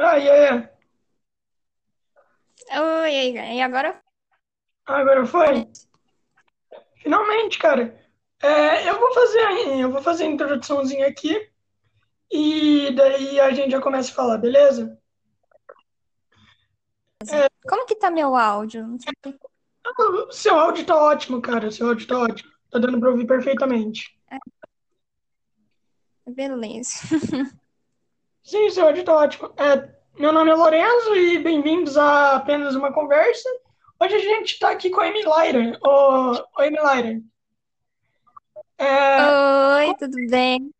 E aí? Oi, e agora? Agora foi? Finalmente, cara. É, eu vou fazer, eu vou fazer a introduçãozinha aqui e daí a gente já começa a falar, beleza? Como que tá meu áudio? Ah, Seu áudio tá ótimo, cara. Seu áudio tá ótimo. Tá dando pra ouvir perfeitamente. Beleza. Sim, seu áudio tá ótimo. É, meu nome é Lorenzo e bem-vindos a apenas uma conversa. Hoje a gente tá aqui com a Amy ô Amy Lyra. É, Oi, tudo bem?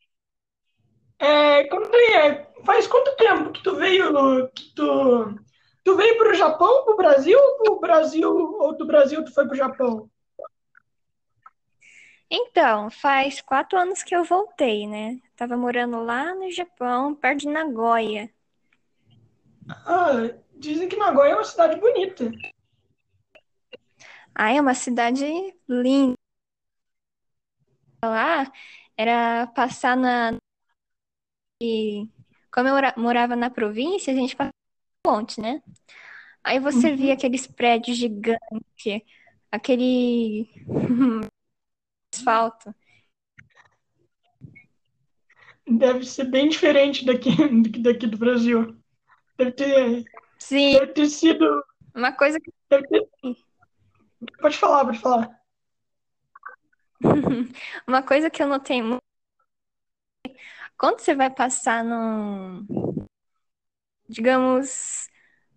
É, conta aí, é, faz quanto tempo que tu veio, que tu, tu veio pro Japão, pro Brasil, ou pro Brasil, ou do Brasil tu foi pro Japão? Então, faz quatro anos que eu voltei, né? Tava morando lá no Japão, perto de Nagoya. Ah, dizem que Nagoya é uma cidade bonita. Ah, é uma cidade linda. Lá era passar na. e Como eu mora- morava na província, a gente passava na ponte, né? Aí você via Uhum. aqueles prédios gigantes, aquele asfalto. Deve ser bem diferente daqui, daqui do Brasil. Deve ter, Sim, deve ter sido, uma coisa deve ter, pode falar, pode falar. Uma coisa que eu notei muito, quando você vai passar num, digamos,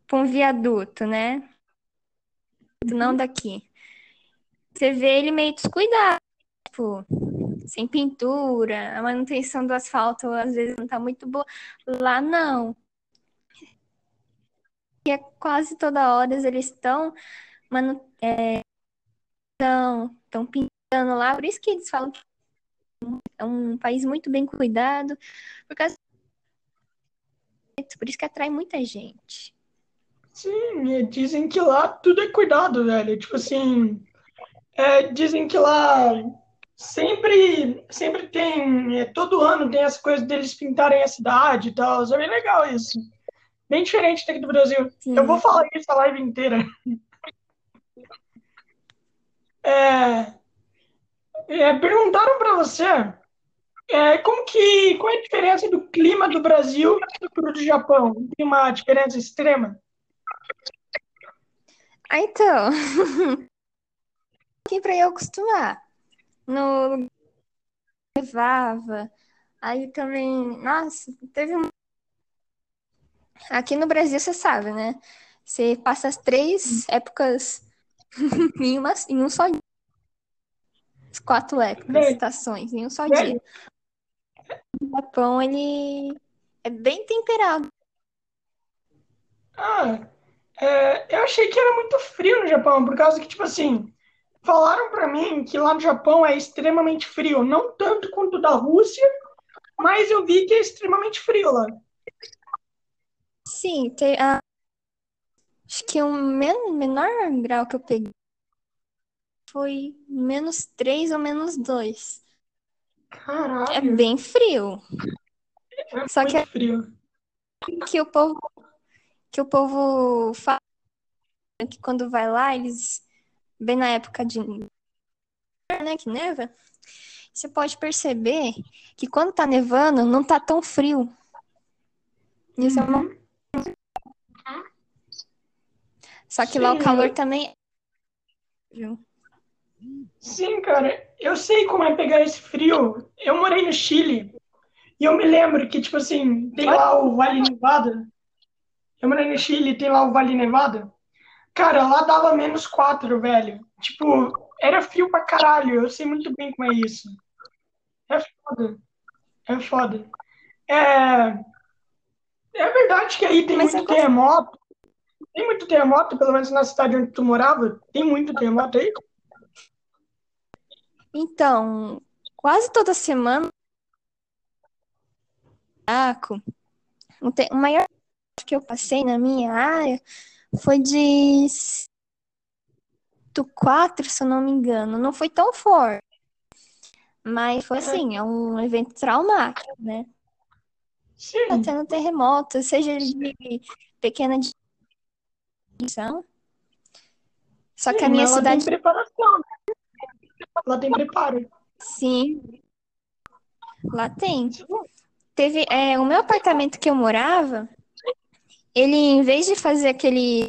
por um viaduto, né? Não daqui. Você vê ele meio descuidado, tipo, sem pintura, a manutenção do asfalto às vezes não tá muito boa. Lá não. E é quase toda hora eles estão manu... estão estão pintando lá, por isso que eles falam que é um país muito bem cuidado, por causa por isso que atrai muita gente. Sim, dizem que lá tudo é cuidado, velho. Tipo assim, é, dizem que lá sempre, sempre tem, é, todo ano tem essa coisa deles pintarem a cidade e tal. É bem legal isso. Bem diferente daqui do Brasil. Eu vou Sim. falar isso a live inteira. É, é, perguntaram pra você, é, como que, qual é a diferença do clima do Brasil pro do Japão? Tem uma diferença extrema? Ah, então, aqui pra eu acostumar. No levava. Aí também, nossa, teve um. Aqui no Brasil, você sabe, né? Você passa as três épocas em, uma, em um só dia. As quatro épocas, Velho, estações, em um só dia. O Japão, ele é bem temperado. ah, é, eu achei que era muito frio no Japão, por causa que, tipo assim, falaram pra mim que lá no Japão é extremamente frio, não tanto quanto da Rússia, mas eu vi que é extremamente frio lá. Sim, tem, ah, acho que o men menor grau que eu peguei foi menos três ou menos dois. É Caralho, bem frio. é Só que muito frio. que o povo que o povo fala que quando vai lá, eles bem na época de né, que neva, você pode perceber que quando tá nevando, não tá tão frio. Isso é uma... Só que lá o Sim, calor também é frio. sim, cara, eu sei como é pegar esse frio. Eu morei no Chile e eu me lembro que, tipo assim, tem lá o Vale Nevada. Eu morei no Chile, tem lá o Vale Nevada. Cara, lá dava menos quatro, velho. Tipo, era frio pra caralho. Eu sei muito bem como é isso. É foda. É foda. É, é verdade que aí tem Mas muito terremoto. Tem muito terremoto, pelo menos na cidade onde tu morava. Tem muito terremoto aí? Então, quase toda semana, o maior que eu passei na minha área foi de 4, se eu não me engano. Não foi tão forte, mas foi assim, é um evento traumático, né? Sim. tá tendo terremoto, seja de pequena dimensão. Só que a minha lá cidade, tem preparação, né? Lá tem preparo. sim, lá tem. Teve, é, o meu apartamento que eu morava, ele, em vez de fazer aquele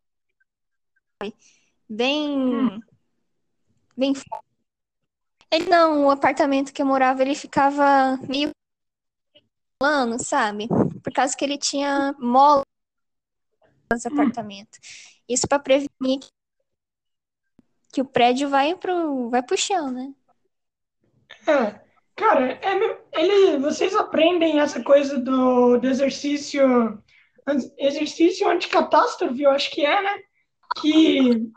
bem, bem, ele não, o apartamento que eu morava, ele ficava meio plano, sabe? Por causa que ele tinha mola nos apartamentos. Isso para prevenir que, que o prédio vai pro, vai pro chão, né? É, cara, é, ele, vocês aprendem essa coisa do, do exercício, exercício anticatástrofe, eu acho que é, né? Que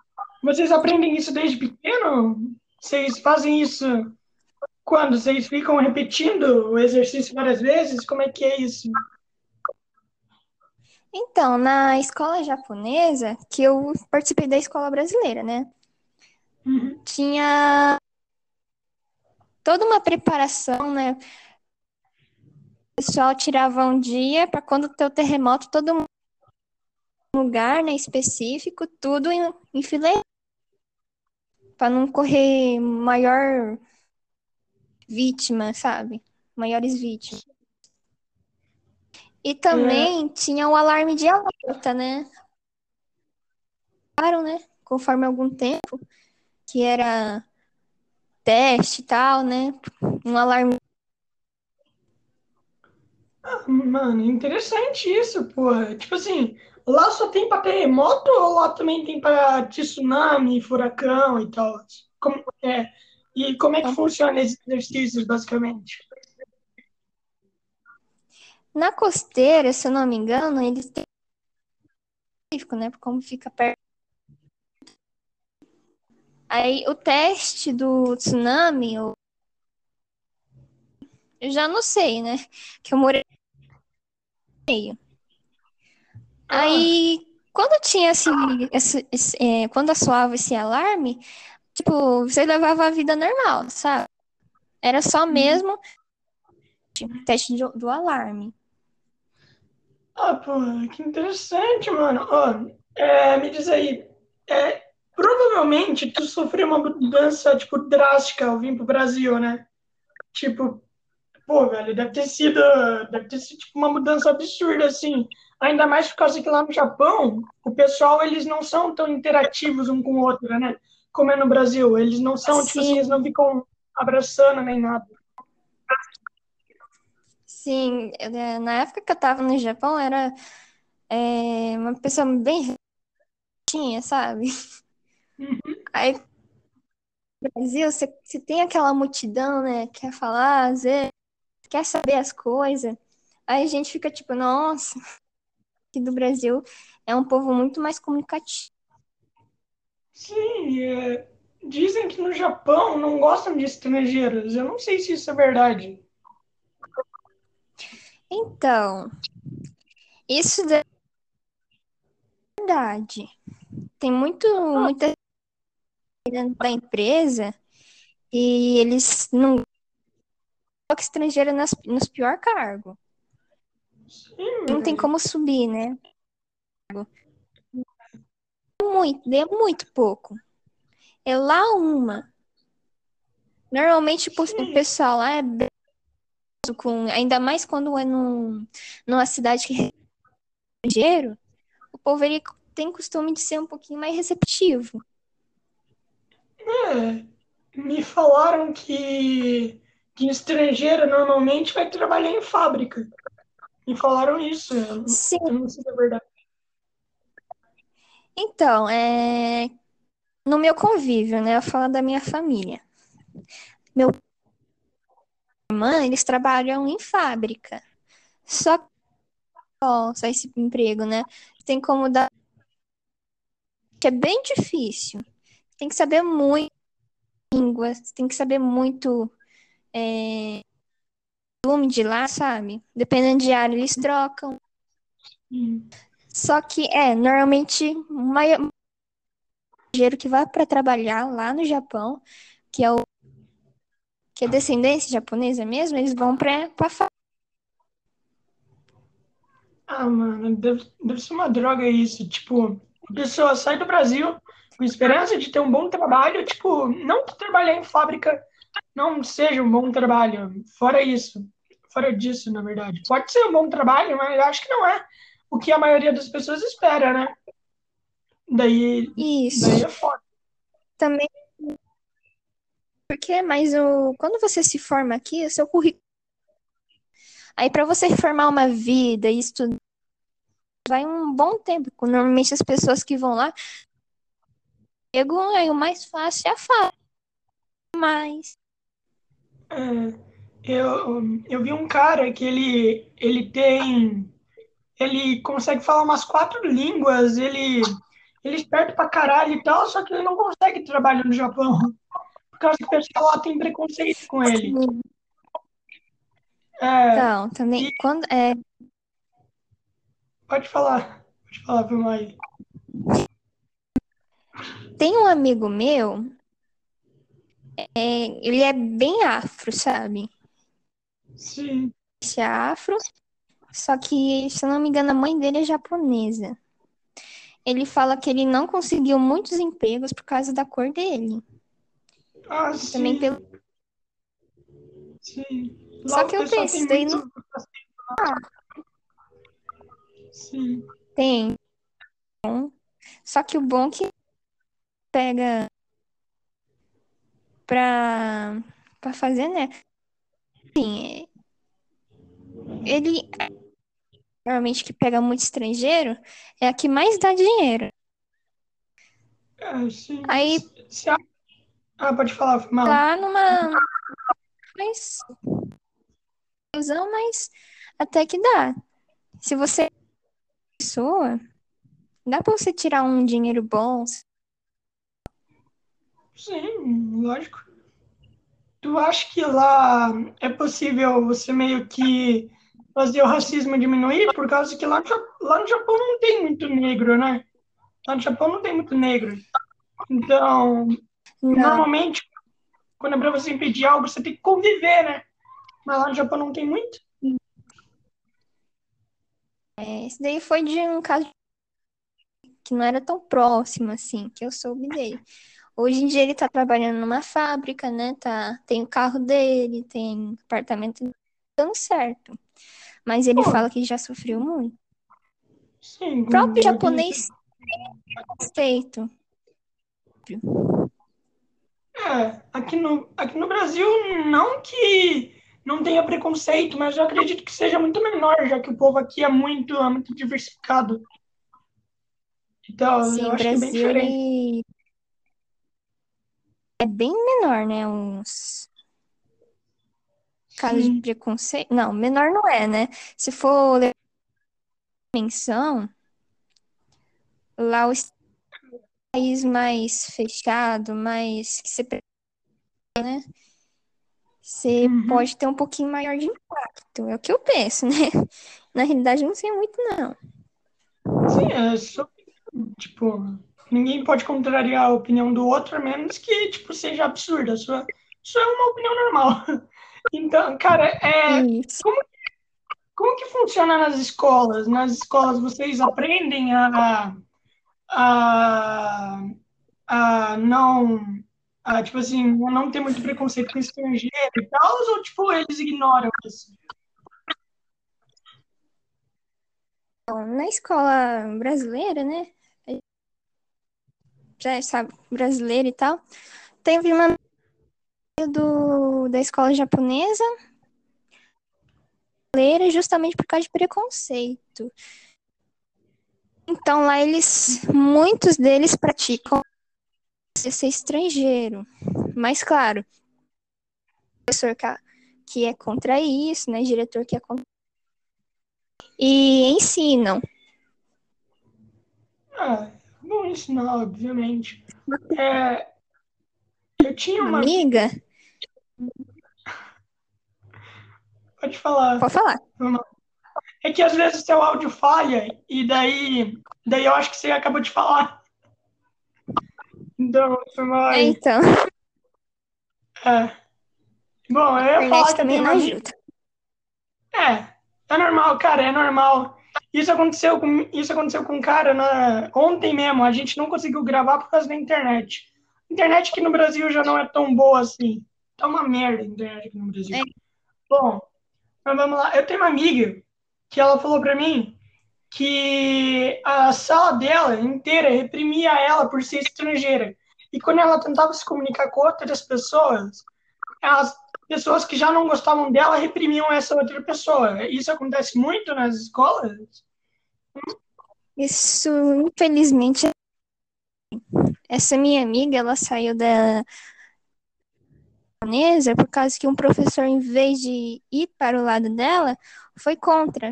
vocês aprendem isso desde pequeno? Vocês fazem isso quando? Vocês ficam repetindo o exercício várias vezes? Como é que é isso? Então, na escola japonesa, que eu participei da escola brasileira, né? Uhum. Tinha toda uma preparação, né? O pessoal tirava um dia para quando ter o terremoto, todo lugar, né, específico, tudo em, em fileira, para não correr maior vítima, sabe? Maiores vítimas. E também tinha o alarme de alerta, né? Claro, né? Conforme algum tempo, que era teste e tal, né? Um alarme. Mano, interessante isso, porra. Tipo assim, lá só tem pra terremoto ou lá também tem pra tsunami, furacão e tal? Como é? E como é que funciona esses exercícios, basicamente? Na costeira, se eu não me engano, eles têm específico, né? Como fica perto. Aí o teste do tsunami, eu eu já não sei, né? Que eu morei meio. Aí, quando tinha esse, esse, esse- é, quando soava esse alarme, tipo, você levava a vida normal, sabe? Era só mesmo tipo, teste do, do alarme. Ah, pô, que interessante, mano. Ó, é, me diz aí, é, provavelmente tu sofreu uma mudança, tipo, drástica ao vir pro Brasil, né? Tipo, pô, velho, deve ter sido, deve ter sido, tipo, uma mudança absurda, assim. Ainda mais por causa que lá no Japão, o pessoal, eles não são tão interativos um com o outro, né? Como é no Brasil. Eles não são, tipo assim, Sim. eles não ficam abraçando nem nada. Sim, é, na época que eu tava no Japão, era é, uma pessoa bem tinha, sabe? Aí no Brasil, você, você tem aquela multidão, né? Quer falar, às vezes, quer saber as coisas. Aí a gente fica tipo, nossa, aqui do Brasil é um povo muito mais comunicativo. Sim, é, dizem que no Japão não gostam de estrangeiros. Eu não sei se isso é verdade. Então, isso da verdade. Tem muito, muita dentro da empresa e eles não colocam estrangeiro nas, nos pior cargos. Sim, Não tem como subir, né? Muito, é muito pouco. É lá uma. Normalmente o pessoal lá é bem com, ainda mais quando é num, numa cidade que é estrangeiro, o povo ele tem costume de ser um pouquinho mais receptivo. É, me falaram que, que estrangeiro normalmente vai trabalhar em fábrica. Me falaram isso. Sim, eu não sei se é verdade. então, é no meu convívio, né? Eu falo da minha família. Meu e irmã, eles trabalham em fábrica. Só só esse emprego, né? Tem como dar que é bem difícil. Tem que saber muito línguas, tem que saber muito é, nome de lá, sabe? Dependendo de área, eles trocam. Hum. Só que é, normalmente, o maior que vai para trabalhar lá no Japão, que é o que é descendência japonesa mesmo, eles vão para para Ah, mano, deve, deve ser uma droga isso. Tipo, a pessoa sai do Brasil com esperança de ter um bom trabalho. Tipo, não que trabalhar em fábrica não seja um bom trabalho. Fora isso. Fora disso, na verdade. Pode ser um bom trabalho, mas eu acho que não é o que a maioria das pessoas espera, né? Daí, Isso. daí é foda. Também porque, mas o, quando você se forma aqui, o seu currículo. Aí, para você formar uma vida e estudar, vai um bom tempo. Normalmente, as pessoas que vão lá, aí o mais fácil é a fácil. Mas, É, eu, eu vi um cara que ele, ele tem. Ele consegue falar umas quatro línguas, ele, ele é esperto pra caralho e tal, só que ele não consegue trabalhar no Japão. Por causa que o pessoal lá tem preconceito com ele. É, então, também, quando, é, pode falar. Pode falar, foi aí. tem um amigo meu, é, ele é bem afro, sabe? Sim. Esse é afro, só que, se eu não me engano, a mãe dele é japonesa. Ele fala que ele não conseguiu muitos empregos por causa da cor dele. Ah, Também sim, pelo. sim. Lá Só que eu penso, tem daí não Sim. tem. Só que o bom é que pega pra, pra fazer, né? É- ele normalmente que pega muito estrangeiro é a que mais dá dinheiro. É, sim. Aí Se a- Ah, pode falar, foi mal. tá numa. Mas. Mas até que dá. Se você é pessoa, dá pra você tirar um dinheiro bom. Sim, lógico. Tu acha que lá é possível você meio que fazer o racismo diminuir? Por causa que lá no, Ja- lá no Japão não tem muito negro, né? Lá no Japão não tem muito negro. Então. Normalmente, quando é pra você impedir algo, você tem que conviver, né? Mas lá no Japão não tem muito. Esse daí foi de um caso que não era tão próximo assim, que eu soube dele. Hoje em dia ele tá trabalhando numa fábrica, né? Tá, tem o carro dele, tem apartamento dele, dando certo. Mas ele Pô. fala que já sofreu muito. Sim, O próprio japonês tem preconceito. É, aqui no, aqui no Brasil, não que não tenha preconceito, mas eu acredito que seja muito menor, já que o povo aqui é muito, é muito diversificado. Então, Sim, eu o acho que é bem Brasil diferente. é bem menor, né? Uns casos de preconceito. Não, menor não é, né? Se for menção, lá os país mais fechado, mais que você, né? Você Uhum. pode ter um pouquinho maior de impacto. É o que eu penso, né? Na realidade, não sei muito, não. sim, é só, tipo, ninguém pode contrariar a opinião do outro, a menos que, tipo, seja absurda. Isso é, isso é uma opinião normal. Então, cara, é, Isso. como que funciona nas escolas? Nas escolas vocês aprendem a, a, a não, a, tipo assim, a não ter muito preconceito com estrangeiro e tal, ou tipo, eles ignoram isso? Na escola brasileira, né? Já sabe, brasileira e tal. Teve uma do, da escola japonesa justamente por causa de preconceito. Então lá eles, muitos deles praticam ser estrangeiro. Mas claro, professor que- é contra isso, né? Diretor que é contra e ensinam. Ah, bom ensinar, obviamente. É, eu tinha Uma uma. amiga, Pode falar. pode falar. É que às vezes seu áudio falha e daí, daí eu acho que você acabou de falar. Então, mal É, então, É. Bom, eu ia falar que também não ajuda. É, é normal, cara, é normal. Isso aconteceu com, isso aconteceu com um cara na, ontem mesmo. A gente não conseguiu gravar por causa da internet. Internet aqui no Brasil já não é tão boa assim. Tá uma merda a internet aqui no Brasil. É. Bom, mas vamos lá. Eu tenho uma amiga que ela falou pra mim que a sala dela inteira reprimia ela por ser estrangeira. E quando ela tentava se comunicar com outras pessoas, as pessoas que já não gostavam dela reprimiam essa outra pessoa. Isso acontece muito nas escolas? Isso, infelizmente, essa minha amiga, ela saiu da japonesa por causa que um professor, em vez de ir para o lado dela, foi contra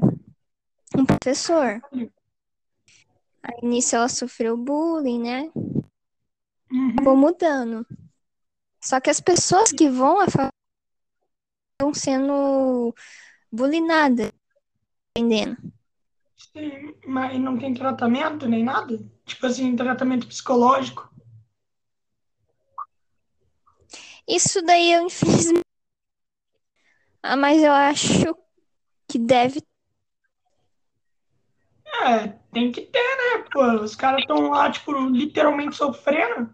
um professor. Aí nisso ela sofreu bullying, né? Uhum. Acabou mudando. Só que as pessoas que vão a faculdade estão sendo bulinadas, entendendo? Sim, mas não tem tratamento nem nada? Tipo assim, tratamento psicológico? Isso daí eu, infelizmente. Ah, mas eu acho que deve. É, tem que ter, né? Pô, os caras estão lá, tipo, literalmente sofrendo.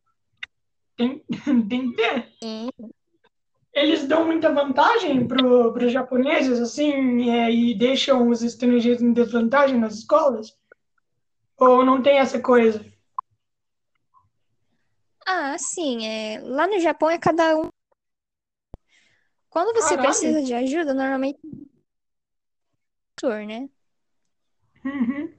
Tem, tem que ter. Sim. Eles dão muita vantagem para os japoneses, assim, é, e deixam os estrangeiros em desvantagem nas escolas? Ou não tem essa coisa? Ah, sim. É... Lá no Japão é cada um. Quando você Caralho. precisa de ajuda, normalmente. é né? Uhum.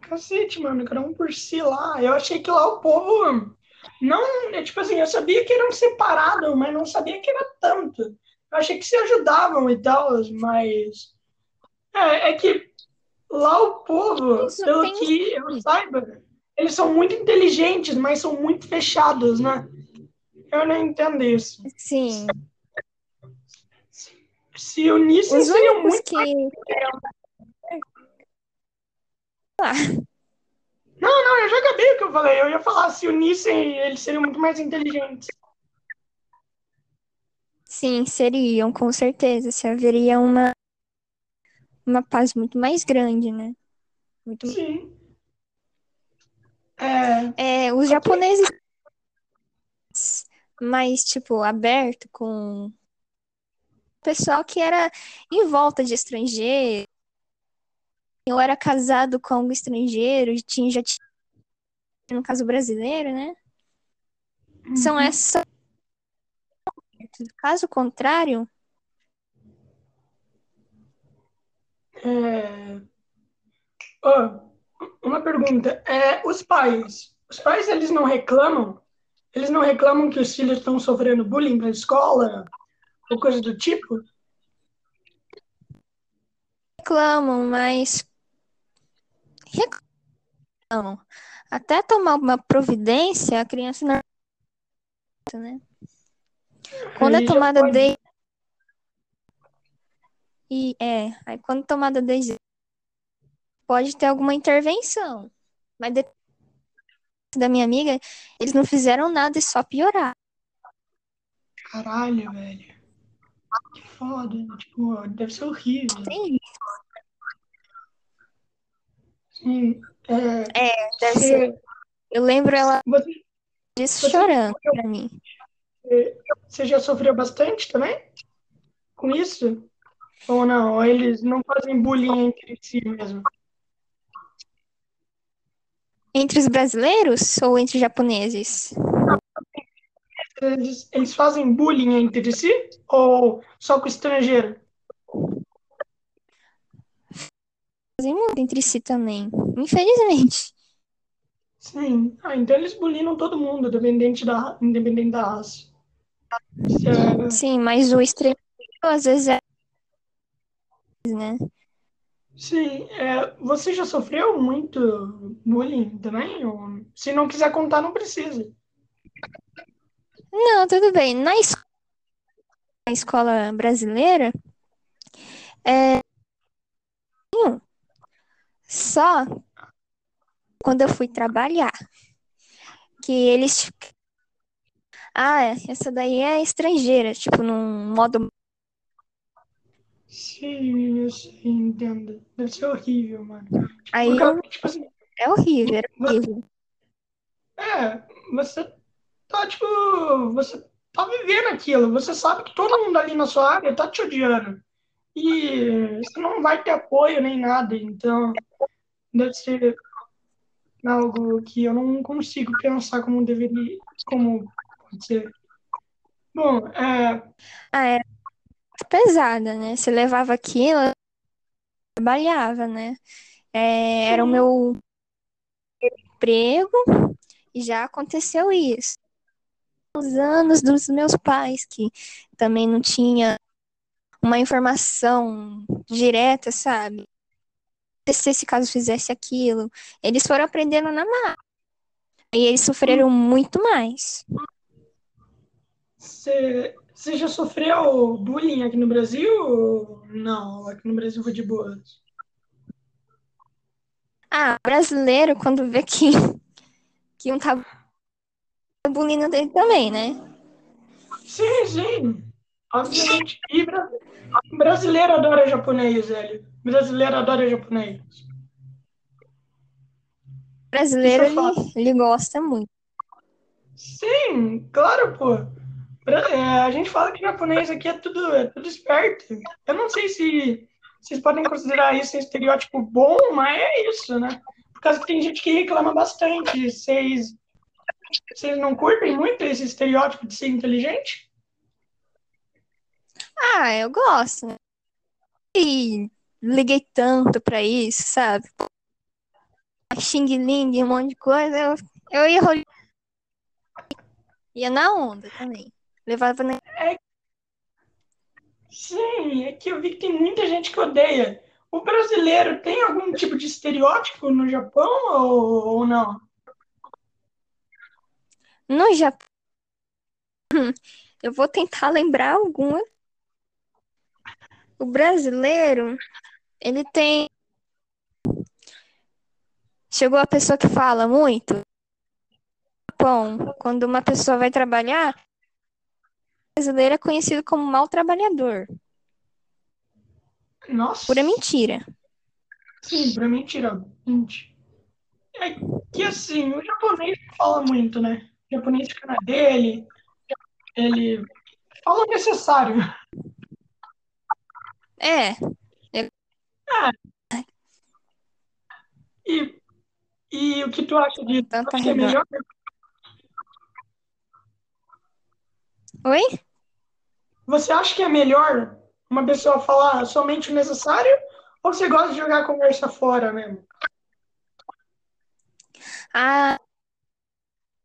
Cacete, mano, cada um por si lá. Eu achei que lá o povo. Não, é tipo assim, eu sabia que eram separados, mas não sabia que era tanto. Eu achei que se ajudavam e tal, mas. É, é que lá o povo, Isso pelo que eu saiba, eles são muito inteligentes, mas são muito fechados, né? Eu não entendo isso. Sim. Se unissem, Os seriam únicos muito. que. Lá. Não, não, eu já acabei o que eu falei. Eu ia falar, se unissem, eles seriam muito mais inteligentes. Sim, seriam, com certeza. Se haveria uma, uma paz muito mais grande, né? Muito Sim. É, É, os japoneses mais, tipo, aberto com o pessoal que era em volta de estrangeiro, ou era casado com algum estrangeiro, tinha, já tinha, no caso brasileiro, né? São essas. Caso contrário, é... Ó, uma pergunta. É, os pais, os pais, eles não reclamam? Eles não reclamam que os filhos estão sofrendo bullying na escola? Ou coisa do tipo? reclamam, mas reclamam. Até tomar uma providência, a criança não. Né? Quando Aí é tomada pode- de. E é, aí quando tomada de pode ter alguma intervenção. Mas depois da minha amiga, eles não fizeram nada e só piorar. Caralho, velho. Que foda. Tipo, deve ser horrível. Sim, Sim. É, deve você- ser. Eu lembro ela você, disso Você- chorando pra mim. você já sofreu bastante também? Com isso? Ou não? Ou eles não fazem bullying entre si mesmo? Entre os brasileiros ou entre os japoneses? Eles, eles fazem bullying entre si? Ou só com o estrangeiro? Fazem muito entre si também. Infelizmente. Sim. Ah, então eles bullyingam todo mundo, independente da, independente da raça. É- Sim, mas o estrangeiro às vezes é. Né? Sim. É, você já sofreu muito bullying também? Ou, se não quiser contar, não precisa. Não, tudo bem. Na es- na escola brasileira, é. Só quando eu fui trabalhar. Que eles. Ah, essa daí é estrangeira, tipo, num modo. Sim, eu sei, entendo. Deve ser horrível, mano. Tipo, Aí causa, tipo assim, é horrível, era horrível. é, você tá, tipo, você tá vivendo aquilo, você sabe que todo mundo ali na sua área tá te odiando. E você não vai ter apoio nem nada, então deve ser algo que eu não consigo pensar como deveria, como pode ser. Bom, é, Ah, era pesada, né? Você levava aquilo, trabalhava, né? É, era o meu emprego e já aconteceu isso. Os anos dos meus pais, que também não tinha uma informação direta, sabe? Se esse caso fizesse aquilo, eles foram aprendendo na marra. E eles sofreram muito mais. você, você já sofreu bullying aqui no Brasil? ou Não, aqui no Brasil foi de boas. Ah, brasileiro, quando vê que, que um tá bullying dele também, né? Sim, sim, obviamente. E bra- brasileiro adora japonês, velho. Brasileiro adora japonês. Brasileiro, é ele, ele gosta muito. Sim, claro, pô. É, a gente fala que japonês aqui é tudo, é tudo esperto. Eu não sei se vocês podem considerar isso um estereótipo bom, mas é isso, né? Por causa que tem gente que reclama bastante. Vocês, vocês não curtem muito esse estereótipo de ser inteligente? Ah, eu gosto? E liguei tanto pra isso, sabe? Xing Ling, um monte de coisa. Eu, eu ia rolar. Ia na onda também. Levava na. Sim, é que eu vi que tem muita gente que odeia. O brasileiro tem algum tipo de estereótipo no Japão ou, ou não? No Japão, eu vou tentar lembrar alguma. O brasileiro, ele tem. Chegou a pessoa que fala muito. Bom, quando uma pessoa vai trabalhar, brasileiro é conhecido como mau trabalhador. Nossa. Pura mentira. Sim, pra mentira. É que assim, o japonês fala muito, né? O japonês fica na dele, ele fala o necessário. É, E, e o que tu acha disso? Que é melhor? Oi? Você acha que é melhor uma pessoa falar somente o necessário? Ou você gosta de jogar a conversa fora mesmo? Ah,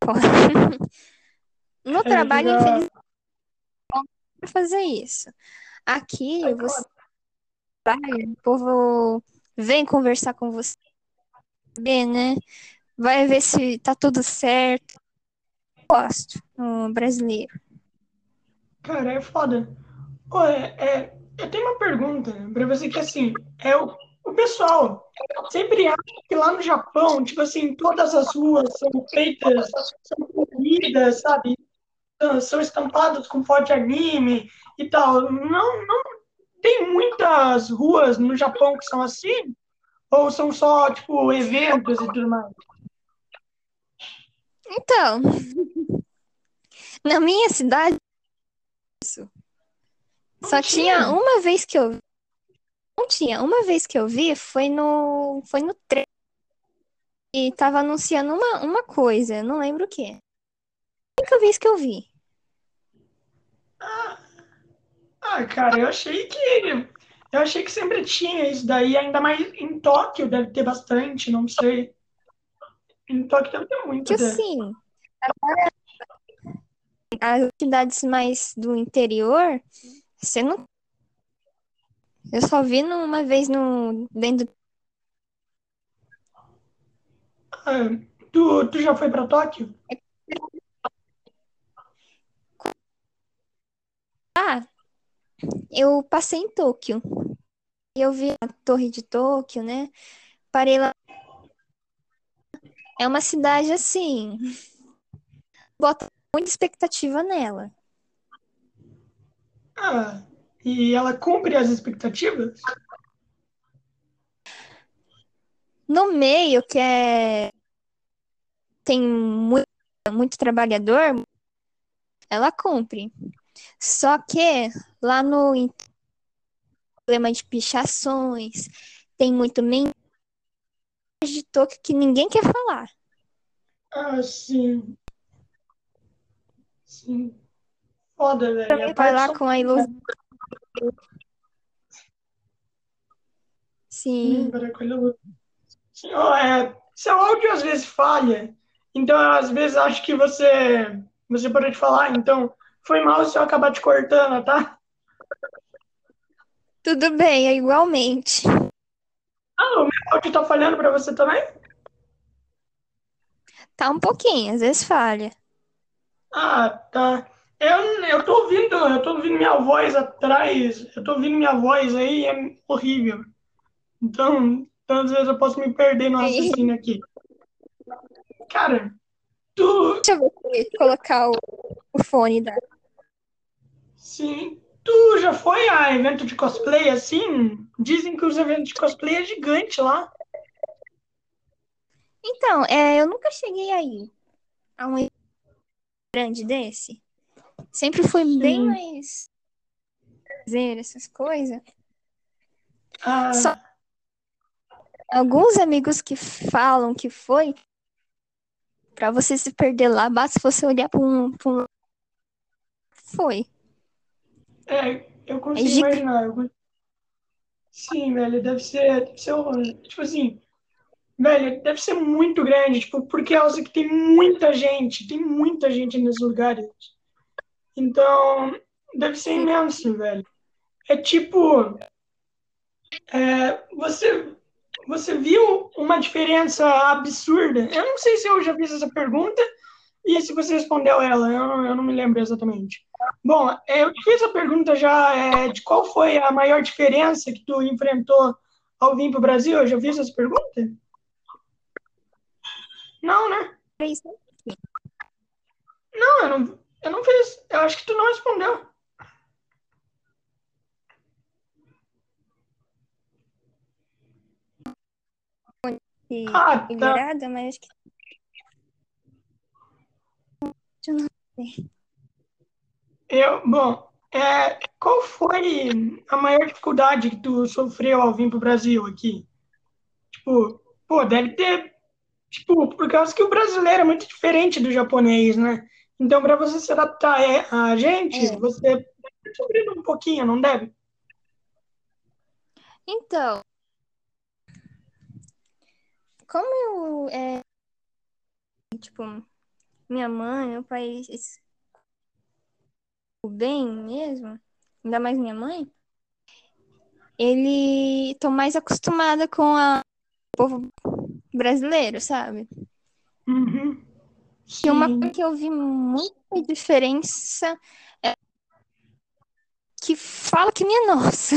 no É, trabalho, jogar- infelizmente, não fazer isso. Aqui, você vai, o povo vem conversar com você, né? Vai ver se tá tudo certo. Gosto, no brasileiro. Cara, é foda. Pô, é, é- eu tenho uma pergunta pra você que assim, é o, o pessoal sempre acha que lá no Japão, tipo assim, todas as ruas são feitas, são coloridas, sabe? São estampadas com foto de anime e tal. Não, não tem muitas ruas no Japão que são assim? Ou são só, tipo, eventos e tudo mais? Então, na minha cidade, isso. Só Não tinha tinha? uma vez que eu não tinha, uma vez que eu vi foi no foi no trem e tava anunciando uma, uma coisa, não lembro o quê. A única vez que eu vi. Ah, cara, eu achei que eu achei que sempre tinha isso daí, ainda mais em Tóquio deve ter bastante, não sei. Em Tóquio deve ter muito Que assim, agora as cidades mais do interior, você não Eu só vi uma vez no dentro Ah, tu, tu já foi pra Tóquio? Ah, eu passei em Tóquio. Eu vi a Torre de Tóquio, né? Parei lá. É uma cidade assim. Bota muita expectativa nela. Ah, E ela cumpre as expectativas? No meio, que é tem muito, muito trabalhador, ela cumpre. Só que lá no problema de pichações, tem muito mensagem de toque que ninguém quer falar. Ah, sim. Sim. Foda, velho. Também A vai parte lá com a ilusão. Sim. É, seu áudio às vezes falha, então às vezes acho que você você parou de falar, então foi mal se eu acabar te cortando, tá? Tudo bem, é igualmente. Ah, o meu áudio tá falhando para você também? Tá um pouquinho, às vezes falha. Ah, tá. Eu, eu tô ouvindo, eu tô ouvindo minha voz atrás, eu tô ouvindo minha voz aí, é horrível. Então, às vezes eu posso me perder no raciocínio aqui. Cara, tu, Deixa eu ver se eu colocar o, o fone da. sim, tu já foi a evento de cosplay assim? Dizem que os eventos de cosplay é gigante lá. Então, é, eu nunca cheguei aí a um evento grande desse. Sempre fui bem Sim. mais fazer essas coisas. Ah, Só alguns amigos que falam que foi, pra você se perder lá, basta você olhar pra um, pra um... Foi. é, eu consigo gigante. imaginar. eu Sim, velho, deve ser, deve ser, tipo assim, velho, deve ser muito grande, tipo, porque é que tem muita gente, tem muita gente nesses lugares. Então, deve ser imenso, velho. É tipo, é, você, você viu uma diferença absurda? Eu não sei se eu já fiz essa pergunta e se você respondeu ela, eu não, eu não me lembro exatamente. Bom, é, eu fiz a pergunta já é, de qual foi a maior diferença que tu enfrentou ao vir para o Brasil. Eu já fiz essa pergunta? Não, né? Não, eu não, eu não fiz. Eu acho que tu não respondeu. Ah, tá. ignorada, mas acho que. Eu não- Eu, bom, é, qual foi a maior dificuldade que tu sofreu ao vir para o Brasil aqui? Tipo, pô, deve ter, tipo, por causa que o brasileiro é muito diferente do japonês, né? Então, para você se adaptar é, a gente, É. você deve sofrido um pouquinho, não deve? Então, como eu, é, tipo, minha mãe, meu pai, esse- o bem mesmo, ainda mais minha mãe, ele tô mais acostumada com a- o povo brasileiro, sabe? Uhum. E uma coisa que eu vi muita diferença é que fala que minha nossa.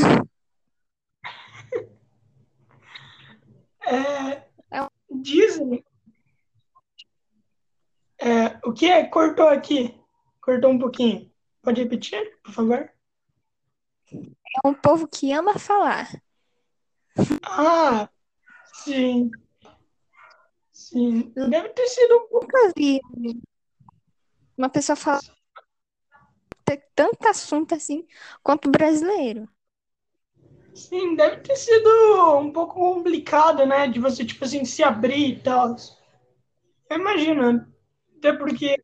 É, É dizem. É, o que é? Cortou aqui. Cortou um pouquinho. Pode repetir, por favor? É um povo que ama falar. Ah, sim. Sim. Deve ter sido um pouco. Nunca vi uma pessoa falar ter tanto assunto assim quanto o brasileiro. Sim, deve ter sido um pouco complicado, né? De você, tipo assim, se abrir e tal. Eu imagino. Até porque.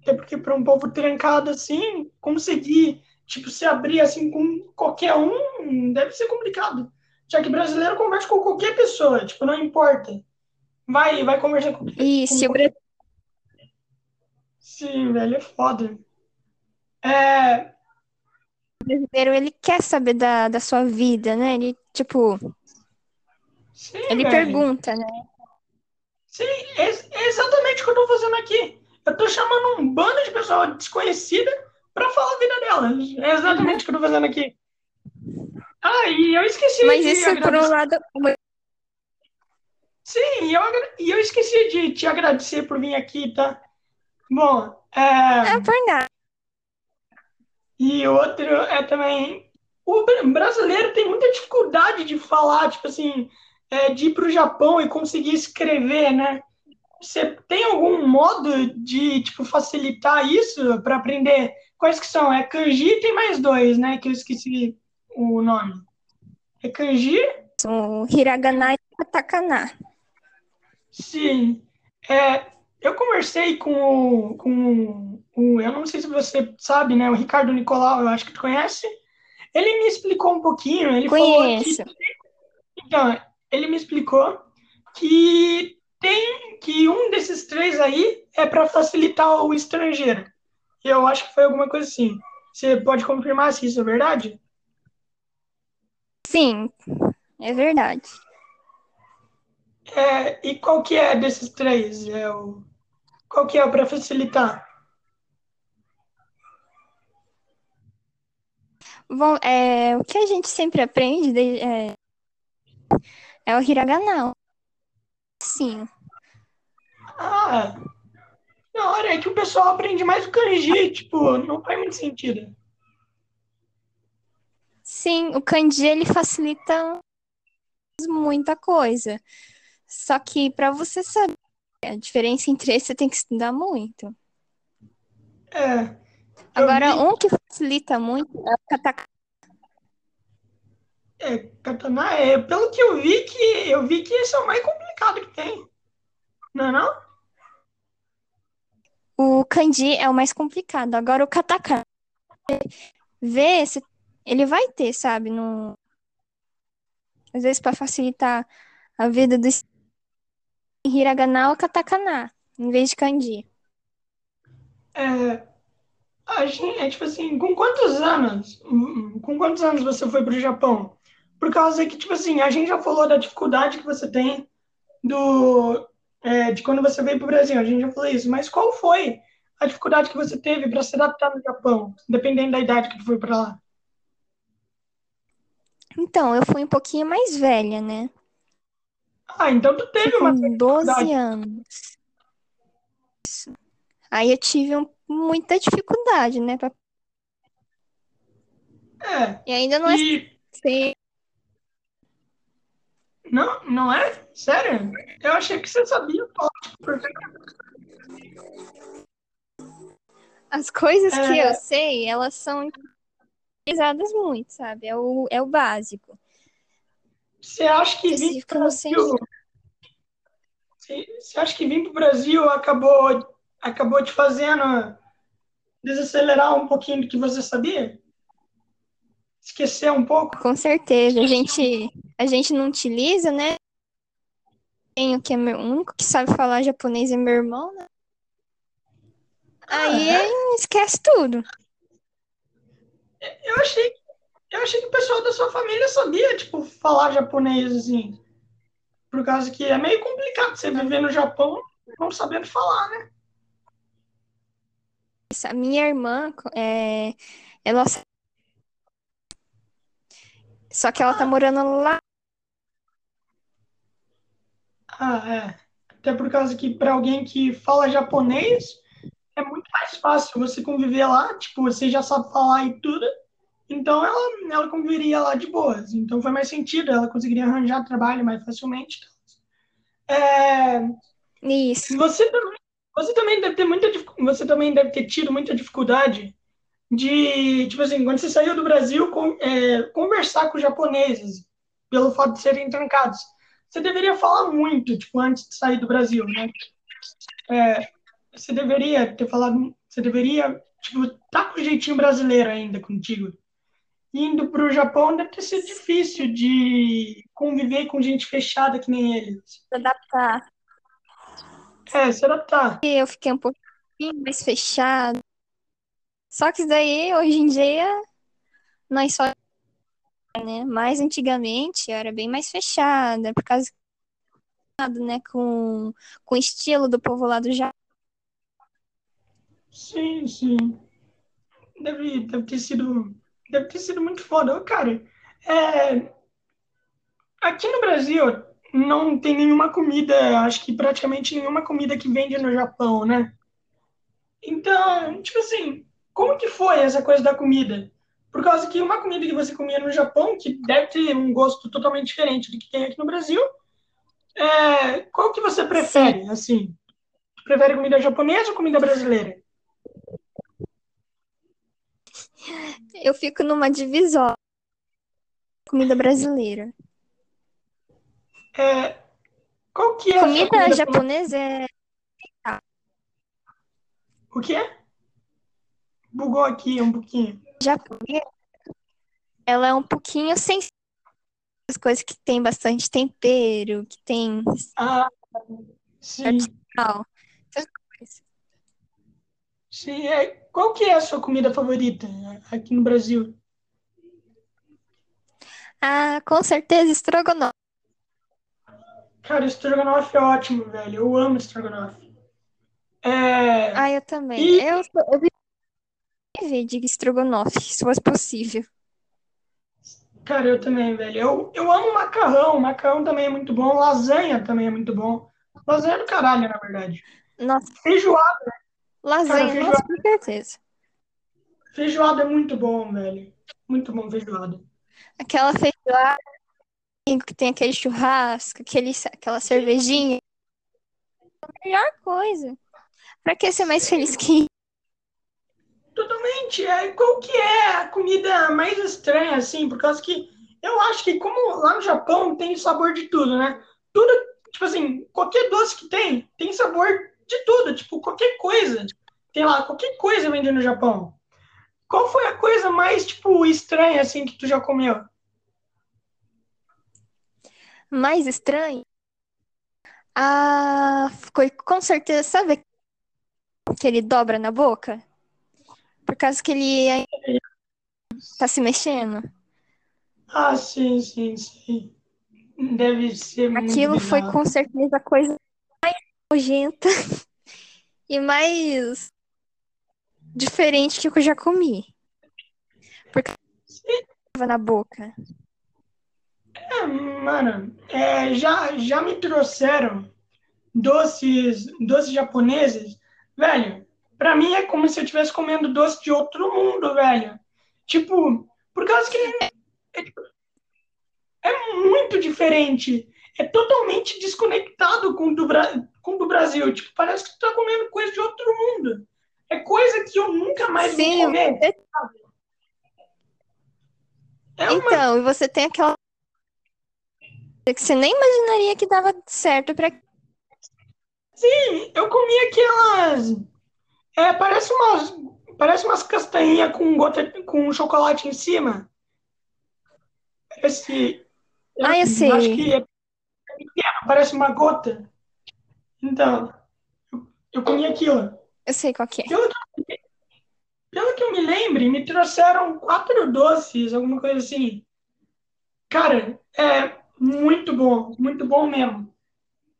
Até porque para um povo trancado assim, conseguir, tipo, se abrir assim com qualquer um, deve ser complicado. Já que brasileiro conversa com qualquer pessoa, tipo, não importa. Vai, vai conversar com, E com se o. Sim, velho, é foda. É, brasileiro ele quer saber da, da sua vida, né? Ele, tipo, sim, ele velho. pergunta, né? Sim, é, é exatamente o que eu tô fazendo aqui. Eu tô chamando um bando de pessoa desconhecida pra falar a vida delas. É exatamente o que eu tô fazendo aqui. Ah, e eu esqueci Mas de isso, por agradecer. um lado, Sim, e eu, e eu esqueci de te agradecer por vir aqui, tá? Bom, é, é por nada. E outro é também. O brasileiro tem muita dificuldade de falar, tipo assim, é, de ir para o Japão e conseguir escrever, né? Você tem algum modo de tipo facilitar isso para aprender? Quais que são? É kanji e tem mais dois, né? Que eu esqueci o nome. É kanji? O hiragana e katakana. Sim. É, eu conversei com o, com o, eu não sei se você sabe, né? O Ricardo Nicolau, eu acho que tu conhece. Ele me explicou um pouquinho. Ele Conheço. falou que, então, ele me explicou que tem que um desses três aí é para facilitar o estrangeiro. Eu acho que foi alguma coisa assim. Você pode confirmar se isso é verdade? Sim, é verdade. É, e qual que é desses três? É o, qual que é para facilitar? Bom, é, o que a gente sempre aprende de, é, é o hiragana. Sim. Ah, na hora é que o pessoal aprende mais o kanji, tipo, não faz muito sentido. Sim, o kanji ele facilita muita coisa. Só que para você saber a diferença entre eles, você tem que estudar muito. É. Agora, vi... um que facilita muito é o katakana. É, katana é, pelo que eu vi que eu vi que esse é o mais complicado que tem. Não é não? O kanji é o mais complicado. Agora o katakana, vê se ele vai ter, sabe, no às vezes para facilitar a vida do hiragana ou katakana, em vez de kanji. É, a gente, é tipo assim, com quantos anos, com quantos anos você foi para o Japão? Por causa que, tipo assim, a gente já falou da dificuldade que você tem do, é, de quando você veio para o Brasil, a gente já falou isso, mas qual foi a dificuldade que você teve para se adaptar no Japão, dependendo da idade que tu foi para lá? Então, eu fui um pouquinho mais velha, né? Ah, então tu teve Fui uma com 12 dificuldade. anos. Isso. Aí eu tive um- muita dificuldade, né? pra- É, E ainda não é e ser não, não é? Sério? Eu achei que você sabia tipo. As coisas que É, eu sei, elas são utilizadas muito, sabe? É o, é o básico. você acha que vir para o. Brasil, você, você acha que vir para o Brasil acabou, acabou te fazendo desacelerar um pouquinho do que você sabia? Esquecer um pouco? Com certeza. A gente, a gente não utiliza, né? Tenho que é meu, o único que sabe falar japonês é meu irmão, né? Ah, Aí é? esquece tudo. Eu achei, eu achei que o pessoal da sua família sabia, tipo, falar japonês, assim. Por causa que é meio complicado você viver no Japão não sabendo falar, né? A minha irmã, é, ela só que ela tá morando lá. Ah, é. Até por causa que para alguém que fala japonês é muito mais fácil você conviver lá, tipo, você já sabe falar e tudo. Então ela, ela conviveria lá de boas. Então foi mais sentido, ela conseguiria arranjar trabalho mais facilmente. É, Isso. você também, você também deve ter muita, você também deve ter tido muita dificuldade de, tipo assim, quando você saiu do Brasil, con- é, conversar com os japoneses, pelo fato de serem trancados. Você deveria falar muito, tipo, antes de sair do Brasil, né? É, você deveria ter falado, você deveria, tipo, tá com o jeitinho brasileiro ainda contigo. Indo para o Japão deve ter sido difícil de conviver com gente fechada que nem eles. Adaptar. É, se adaptar. Eu fiquei um pouquinho mais fechada. Só que isso daí, hoje em dia, nós só, né? Mas antigamente eu era bem mais fechada, por causa, né, com, com o estilo do povo lá do Japão. Sim, sim. Deve, deve ter sido, deve ter sido muito foda. Cara, é, aqui no Brasil não tem nenhuma comida, acho que praticamente nenhuma comida que vende no Japão, né? Então, tipo assim, como que foi essa coisa da comida? Por causa que uma comida que você comia no Japão, que deve ter um gosto totalmente diferente do que tem aqui no Brasil, é, qual que você prefere, Sim. assim? Prefere comida japonesa ou comida brasileira? Eu fico numa divisória. Comida brasileira. É, qual que é comida, comida japonesa é. O que é? Bugou aqui um pouquinho. Japonesa, ela é um pouquinho sem as coisas que tem bastante tempero, que tem. Ah, sim. Sim, é. Qual que é a sua comida favorita aqui no Brasil? Ah, com certeza, estrogonofe. Cara, estrogonofe é ótimo, velho. Eu amo estrogonofe. É... Ah, eu também. E... Eu, eu vi de estrogonofe, se fosse possível. Cara, eu também, velho. Eu, eu amo macarrão. Macarrão também é muito bom. Lasanha também é muito bom. Lasanha é do caralho, na verdade. Nossa. Feijoada. Lasanha, Cara, nossa, com certeza. Feijoada é muito bom, velho. Muito bom feijoada. Aquela feijoada que tem aquele churrasco, aquele, aquela cervejinha. É a melhor coisa. Pra que ser mais feliz que Totalmente. É, qual que é a comida mais estranha, assim? Por causa que eu acho que como lá no Japão tem sabor de tudo, né? Tudo, tipo assim, qualquer doce que tem, tem sabor de tudo. Tipo, qualquer coisa. Tem lá, qualquer coisa vende no Japão. Qual foi a coisa mais, tipo, estranha, assim, que tu já comeu? Mais estranho? Ah, foi com certeza, sabe que ele dobra na boca? Por causa que ele tá se mexendo. Ah, sim, sim, sim. Deve ser Aquilo foi com certeza a coisa nojenta e mais diferente que eu já comi. Porque tava na boca. É, mano, é, já, já me trouxeram doces, doces japoneses. Velho, pra mim é como se eu estivesse comendo doce de outro mundo, velho. Tipo, por causa que é, é muito diferente. É totalmente desconectado com o do, com do Brasil. Tipo, parece que tu tá comendo coisa de outro mundo. É coisa que eu nunca mais Sim, vou comer. É... É uma... Então, e você tem aquela que você nem imaginaria que dava certo para Sim, eu comi aquelas. É, parece umas. Parece umas castanhas com gota com chocolate em cima. Parece. Ah, eu sei. Acho que é pequeno, parece uma gota. Então, eu, eu comi aquilo. Eu sei qual que é. Pelo que, pelo que eu me lembre, me trouxeram quatro doces, alguma coisa assim. Cara, é muito bom, muito bom mesmo.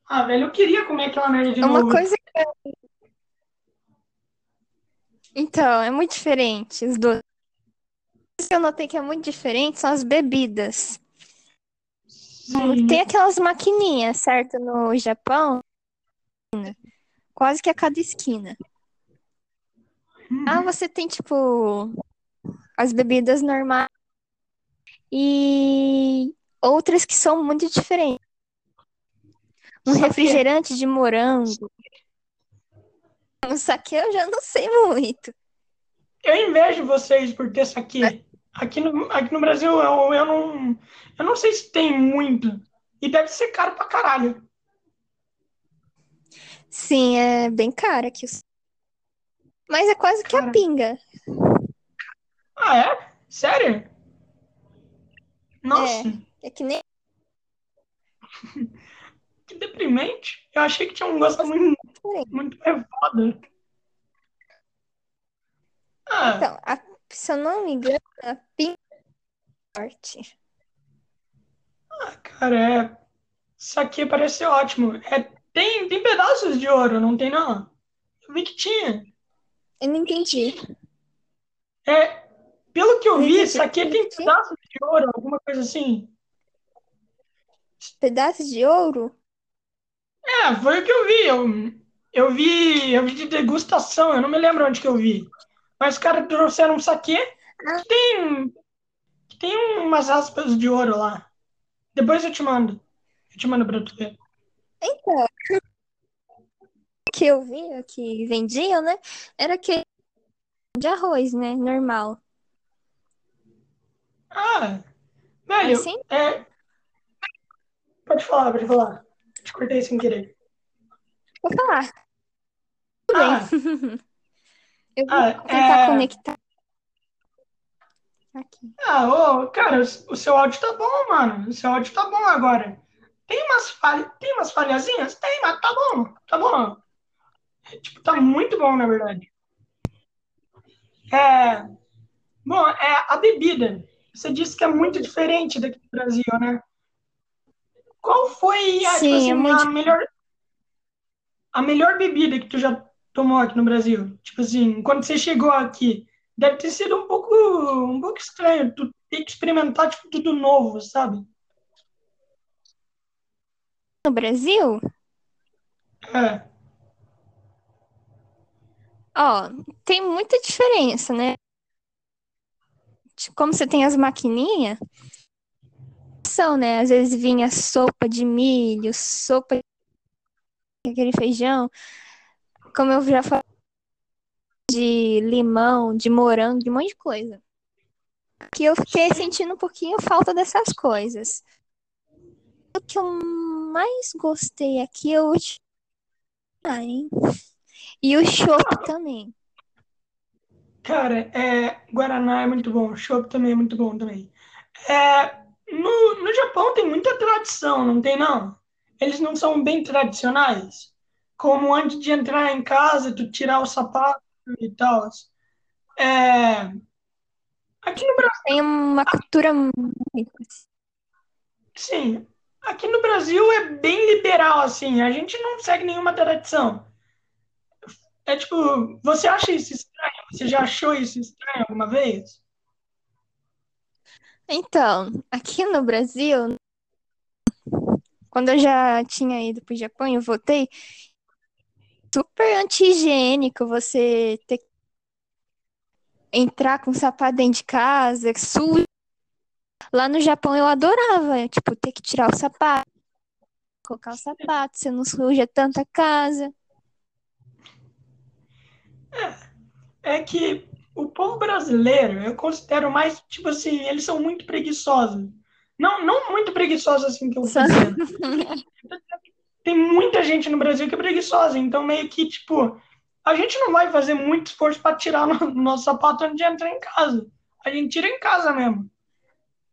Ah, velho, eu queria comer aquela merda de Uma novo. coisa que... Então, é muito diferente os. O que eu notei que é muito diferente são as bebidas. Sim. Tem aquelas maquininhas, certo? No Japão, quase que a cada esquina. Uhum. Ah, você tem, tipo, as bebidas normais e outras que são muito diferentes. Um refrigerante de morango. Um saque eu já não sei muito. Eu invejo vocês por ter saque. Aqui no, aqui no Brasil eu, eu não. Eu não sei se tem muito. E deve ser caro pra caralho. Sim, é bem caro aqui. Mas é quase que a Cara. pinga. Ah, é? Sério? Nossa, É que nem. que deprimente. Eu achei que tinha um gosto muito, muito mais foda. Ah, Então, a- se eu não me engano, a pinga é forte. ah, cara, é. Saque parece ótimo. É, tem, tem pedaços de ouro, não tem não? Eu vi que tinha. Eu não entendi. É, pelo que eu vi, entendi. saque tem pedaços de ouro, alguma coisa assim. Pedaços de ouro? É, foi o que eu vi. Eu, eu vi, eu vi de degustação, eu não me lembro onde que eu vi. Mas os caras trouxeram um saquê Ah. que tem, que tem umas aspas de ouro lá. Depois eu te mando. Eu te mando pra tu ver. Então, o que eu via que vendiam, né? Era que de arroz, né? Normal. Ah, velho, Assim? é... Pode falar, pode falar. Te cortei sem querer. Vou falar. Tudo Ah, bem. Eu vou ah, tentar é... conectar aqui. Ah, ô, cara, o, seu áudio tá bom, mano. O seu áudio tá bom agora. Tem umas falhas, tem umas falhazinhas? Tem, mas tá bom, tá bom. Tipo, tá muito bom, na verdade. É, bom, é a bebida. Você disse que é muito diferente daqui do Brasil, né? Qual foi a, tipo Sim, é assim, muito. a melhor, a melhor bebida que tu já tomou aqui no Brasil? Tipo assim, quando você chegou aqui, deve ter sido um pouco, um pouco estranho tu ter que experimentar, tipo, tudo novo, sabe? No Brasil, É, ó, tem muita diferença, né? Como você tem as maquininhas, são, né? Às vezes vinha sopa de milho, sopa de aquele feijão. Como eu já falei, de limão, de morango, de um monte de coisa. Que eu fiquei sentindo um pouquinho falta dessas coisas. O que eu mais gostei aqui é o chá, hein? E o chopp também. cara, é, Guaraná é muito bom, chopp também é muito bom também. É, no, no Japão tem muita tradição, não tem não? Eles não são bem tradicionais? Como antes de entrar em casa, tu tirar o sapato e tal. É, aqui no Brasil, Tem uma cultura muito. sim, aqui no Brasil é bem liberal, assim, a gente não segue nenhuma tradição. É tipo, você acha isso estranho? Você já achou isso estranho alguma vez? Então, aqui no Brasil, quando eu já tinha ido pro Japão e eu voltei, super anti-higiênico você ter que entrar com sapato dentro de casa, sujo. Lá no Japão eu adorava, tipo, ter que tirar o sapato, colocar o sapato, você não suja tanta casa. É que o povo brasileiro, eu considero mais, tipo assim, eles são muito preguiçosos. Não, não muito preguiçosos assim que eu tô dizendo. Tem muita gente no Brasil que é preguiçosa, então meio que, tipo, a gente não vai fazer muito esforço para tirar no, nosso sapato antes de entrar em casa. A gente tira em casa mesmo.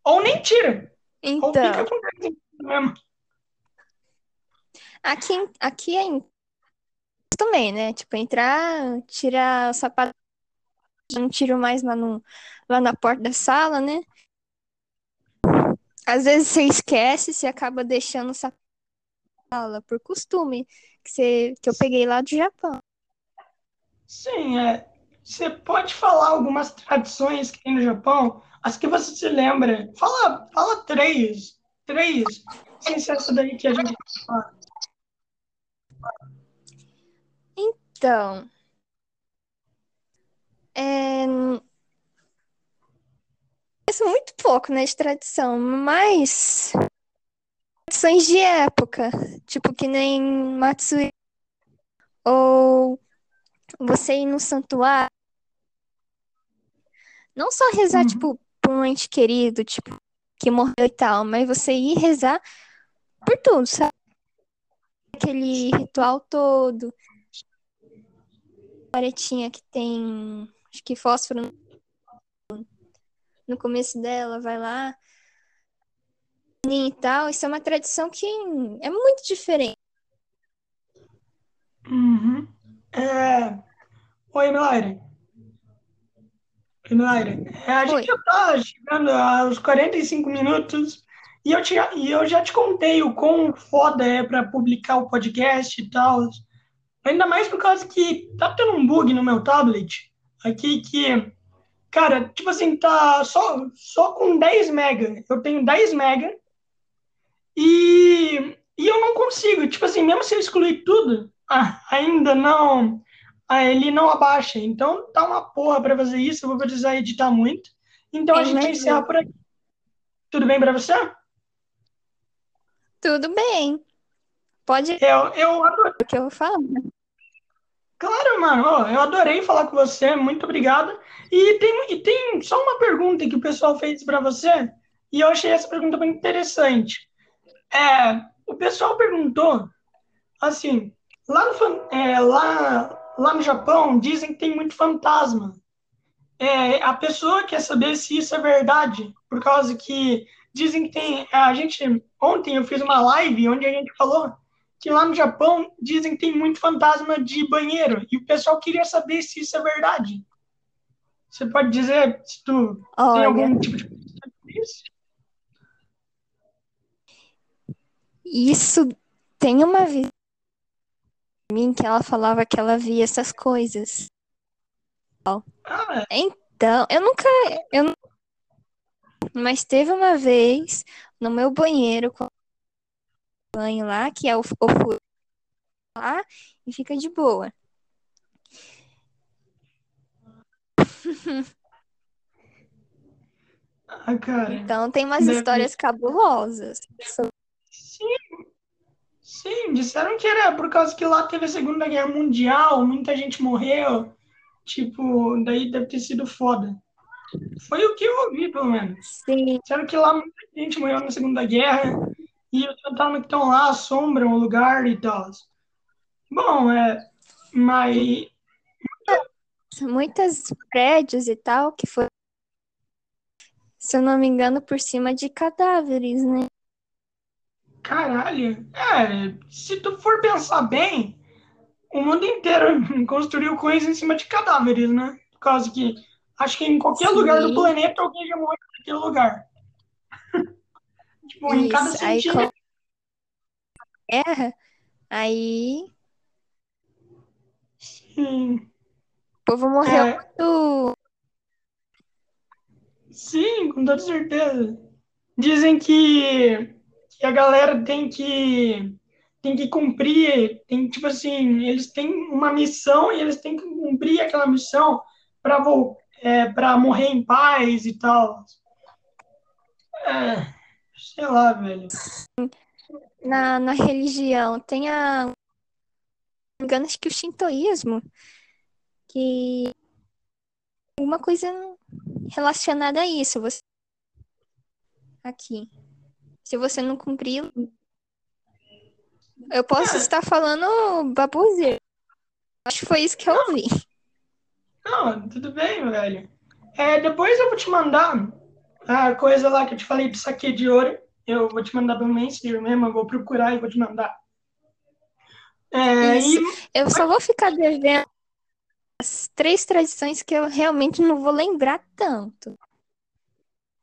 Ou nem tira. Ou fica Então, com mesmo. aqui, aqui é em- também, né? Tipo, entrar, tirar o sapato, não tiro mais lá, no, lá na porta da sala, né? Às vezes você esquece, você acaba deixando o sapato na sala por costume, que, você, que eu peguei lá do Japão. Sim, é. Você pode falar algumas tradições que tem no Japão, as que você se lembra. Fala, fala três. Três. Sem ser essa daí que a gente fala. Então, é... Isso é muito pouco, né, de tradição, mas tradições de época, tipo que nem Matsuri, ou você ir no santuário, não só rezar, Uhum. tipo, por um ente querido, tipo, que morreu e tal, mas você ir rezar por tudo, sabe? Aquele ritual todo, varetinha que tem, acho que fósforo no começo dela, vai lá, e tal, isso é uma tradição que é muito diferente. Uhum. É... Oi. Oi, Milaire. É, a gente Oi. já está chegando aos 45 minutos e eu, tinha, e eu já te contei o quão foda é para publicar o podcast e tal. Ainda mais por causa que tá tendo um bug no meu tablet aqui que, cara, tipo assim, tá só, só com 10 mega. Eu tenho 10 mega e, e eu não consigo, tipo assim, mesmo se eu excluir tudo, ah, ainda não aí ele não abaixa. Então tá uma porra para fazer isso, eu vou precisar editar muito. Então a É gente vai mesmo? encerrar por aqui. Tudo bem para você? Tudo bem. Pode ir Eu, eu adorei. o que eu vou falar. Claro, mano, eu adorei falar com você, muito obrigado. E tem, e tem só uma pergunta que o pessoal fez para você, e eu achei essa pergunta muito interessante. É, o pessoal perguntou, assim, lá no, é, lá, lá no Japão dizem que tem muito fantasma. É, a pessoa quer saber se isso é verdade, por causa que dizem que tem. A gente, ontem eu fiz uma live onde a gente falou que lá no Japão dizem que tem muito fantasma de banheiro, e o pessoal queria saber se isso é verdade. Você pode dizer se tu tem Olha, algum tipo de isso? Isso tem uma vez em mim que ela falava que ela via essas coisas. Ah, Então, eu nunca, eu não- mas teve uma vez no meu banheiro com banho lá, que é o, o furo lá, e fica de boa. ah, cara. Então tem umas Deve- histórias cabulosas. Sim, sim, disseram que era por causa que lá teve a Segunda Guerra Mundial, muita gente morreu. Tipo, daí deve ter sido foda. Foi o que eu ouvi, pelo menos. Sim, Disseram que lá muita gente morreu na Segunda Guerra e os fantasmas que estão lá assombram o lugar e tal. Bom, é. Mas. muitos prédios e tal que foi, se eu não me engano, por cima de cadáveres, né? Caralho. É, se tu for pensar bem, o mundo inteiro construiu coisas em cima de cadáveres, né? Por causa que acho que em qualquer Sim. lugar do planeta alguém já morreu naquele lugar. tipo, em cada Isso, aí centímetro. com guerra, aí Sim, o povo morreu é, muito. sim, com toda certeza. Dizem que, que a galera tem que tem que cumprir, tem tipo assim, eles têm uma missão e eles têm que cumprir aquela missão para é, para morrer em paz e tal. É, sei lá, velho. Na, na religião tem a. Engano, acho que o shintoísmo, que alguma coisa relacionada a isso. Você... Aqui. Se você não cumprir. Eu posso É. estar falando baboseira. Acho que foi isso que eu ouvi. Não, tudo bem, velho. É, depois eu vou te mandar a coisa lá que eu te falei do saque de ouro. Eu vou te mandar pelo Messenger mesmo, eu vou procurar e vou te mandar. É, e Eu só vou ficar devendo as três tradições que eu realmente não vou lembrar tanto.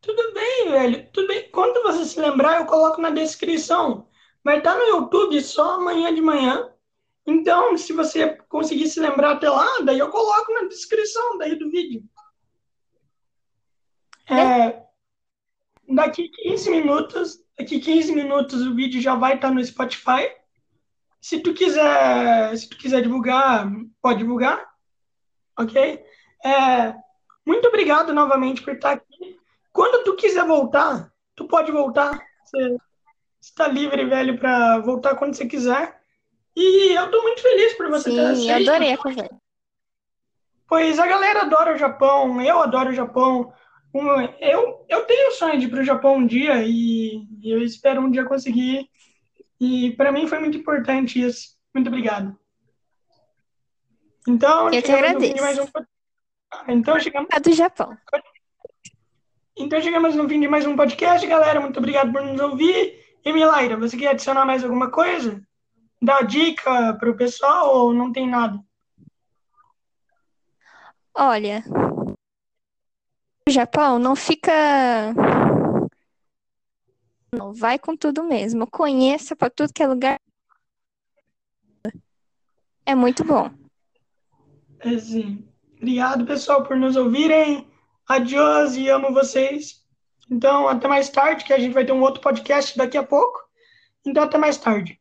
Tudo bem, velho. Tudo bem. Quando você se lembrar, eu coloco na descrição. Vai estar no YouTube só amanhã de manhã. Então, se você conseguir se lembrar até lá, daí eu coloco na descrição daí do vídeo. É, daqui 15 minutos, daqui 15 minutos o vídeo já vai estar no Spotify. Se tu quiser, se tu quiser divulgar, pode divulgar, ok? É, muito obrigado novamente por estar aqui. Quando tu quiser voltar, tu pode voltar. Você está livre, velho, para voltar quando você quiser. E eu tô muito feliz por você ter Sim, eu aceito. adorei a conversa. Pois a galera adora o Japão, eu adoro o Japão. Eu, eu tenho o sonho de ir para o Japão um dia e eu espero um dia conseguir. E para mim foi muito importante isso. Muito obrigado. Então, Eu de agradeço. um Ah, Então chegamos, A do Japão. Então chegamos no fim de mais um podcast, galera. Muito obrigado por nos ouvir. E Milaira, você quer adicionar mais alguma coisa? Dar dica para o pessoal ou não tem nada? Olha, o Japão não fica. Não, vai com tudo mesmo. Conheça para tudo que é lugar. É muito bom. Assim, obrigado, pessoal, por nos ouvirem. Adiós e amo vocês. Então, até mais tarde, que a gente vai ter um outro podcast daqui a pouco. Então, até mais tarde.